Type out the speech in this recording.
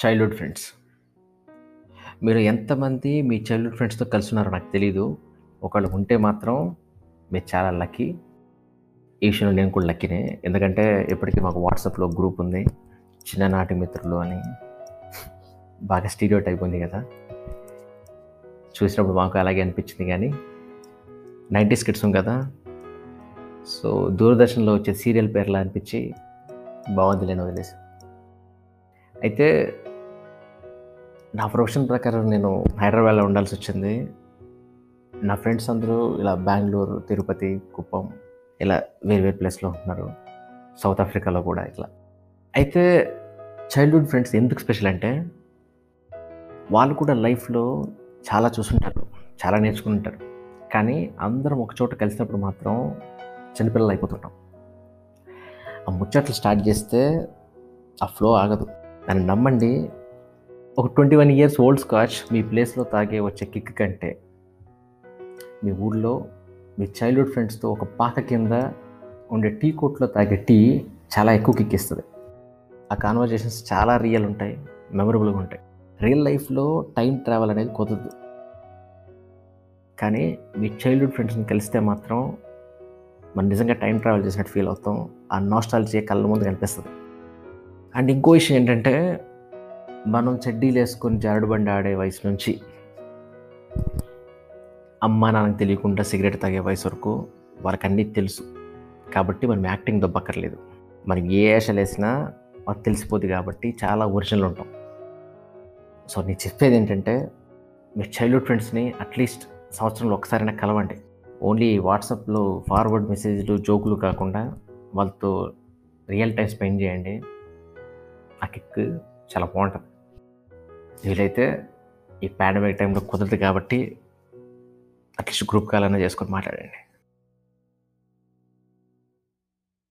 Childhood friends. మీరు ఎంతమంది మీ childhood ఫ్రెండ్స్‌తో కలిసి ఉన్నారో నాకు తెలీదు. ఒకళ్ళు ఉంటే మాత్రం మీరు చాలా లక్కీ. ఈ విషయంలో నేను కూడా లక్కీనే. ఎందుకంటే ఇప్పటికి మాకు వాట్సాప్‌లో గ్రూప్ ఉంది. చిన్ననాటి మిత్రులు అని. బాగా స్టీరియోటైప్ ఉంది కదా! చూసినప్పుడు మాకు అలాగే అనిపించింది కానీ నైంటీ స్కిట్స్ కదా! సో, దూరదర్శన్‌లో వచ్చే సీరియల్ పేర్లా అనిపించి బాగుంది లేని వదిలేసాం. అయితే నా ప్రొఫెషన్ ప్రకారం నేను హైదరాబాద్‌లో ఉండాల్సొచ్చింది. నా ఫ్రెండ్స్ అందరూ ఇలా బెంగళూరు తిరుపతి, కుప్పం ఇలా వేరు వేరు ప్లేస్‌లో ఉంటున్నారు. సౌత్ ఆఫ్రికాలో కూడా ఇట్లా. అయితే చైల్డ్‌హుడ్ ఫ్రెండ్స్ ఎందుకు స్పెషల్ అంటే వాళ్ళు కూడా లైఫ్‌లో చాలా చూసుంటారు. చాలా నేర్చుకుంటారు కానీ అందరం ఒక చోట కలిసినప్పుడు మాత్రం చిన్నపిల్లలు అయిపోతుంటాం. ఆ ముచ్చట్లు స్టార్ట్ చేస్తే ఆ ఫ్లో ఆగదు. నన్ను నమ్మండి ఒక 21 ఇయర్స్ ఓల్డ్ స్కాచ్ మీ ప్లేస్‌లో తాగే వచ్చే కిక్ కంటే మీ ఊళ్ళో మీ చైల్డ్‌హుడ్ ఫ్రెండ్స్‌తో ఒక పాక కింద ఉండే టీ కోట్లో తాగే టీ చాలా ఎక్కువ కిక్ ఇస్తుంది ఆ కాన్వర్జేషన్స్ చాలా రియల్ ఉంటాయి. మెమరబుల్‌గా ఉంటాయి. రియల్ లైఫ్‌లో టైం ట్రావెల్ అనేది కుదరదు. కానీ మీ చైల్డ్‌హుడ్ ఫ్రెండ్స్‌ని కలిస్తే మాత్రం మనం నిజంగా టైం ట్రావెల్ చేసినట్టు ఫీల్ అవుతాం. ఆ నాస్టాలజీ కళ్ళ ముందు కనిపిస్తుంది అండ్ ఇంకో విషయం ఏంటంటే మనం చెడ్డీలేసుకొని జారుడు బండి ఆడే వయసు నుంచి అమ్మా, నాన్నకి తెలియకుండా సిగరెట్ తాగే వయసు వరకు వాళ్ళకి అన్నీ తెలుసు. కాబట్టి మనం యాక్టింగ్ దొబ్బక్కర్లేదు. మనం ఏ ఏషాలేసినా మాకు తెలిసిపోద్ది కాబట్టి చాలా ఒరిజినల్ ఉంటాం. సో, నేను చెప్పేది ఏంటంటే మీ చైల్డ్‌హుడ్ ఫ్రెండ్స్‌ని అట్‌లీస్ట్ సంవత్సరంలో ఒకసారైనా కలవండి. ఓన్లీ వాట్సాప్‌లో ఫార్వర్డ్ మెసేజ్‌లు, జోకులు కాకుండా వాళ్ళతో రియల్ టైం స్పెండ్ చేయండి. ఆ కిక్ చాలా బాగుంటుంది వీలైతే ఈ పాండమిక్ టైంలో కుదరదు కాబట్టి అట్‌లీస్ట్ గ్రూప్ కాల్ అన్నా చేసుకొని మాట్లాడండి.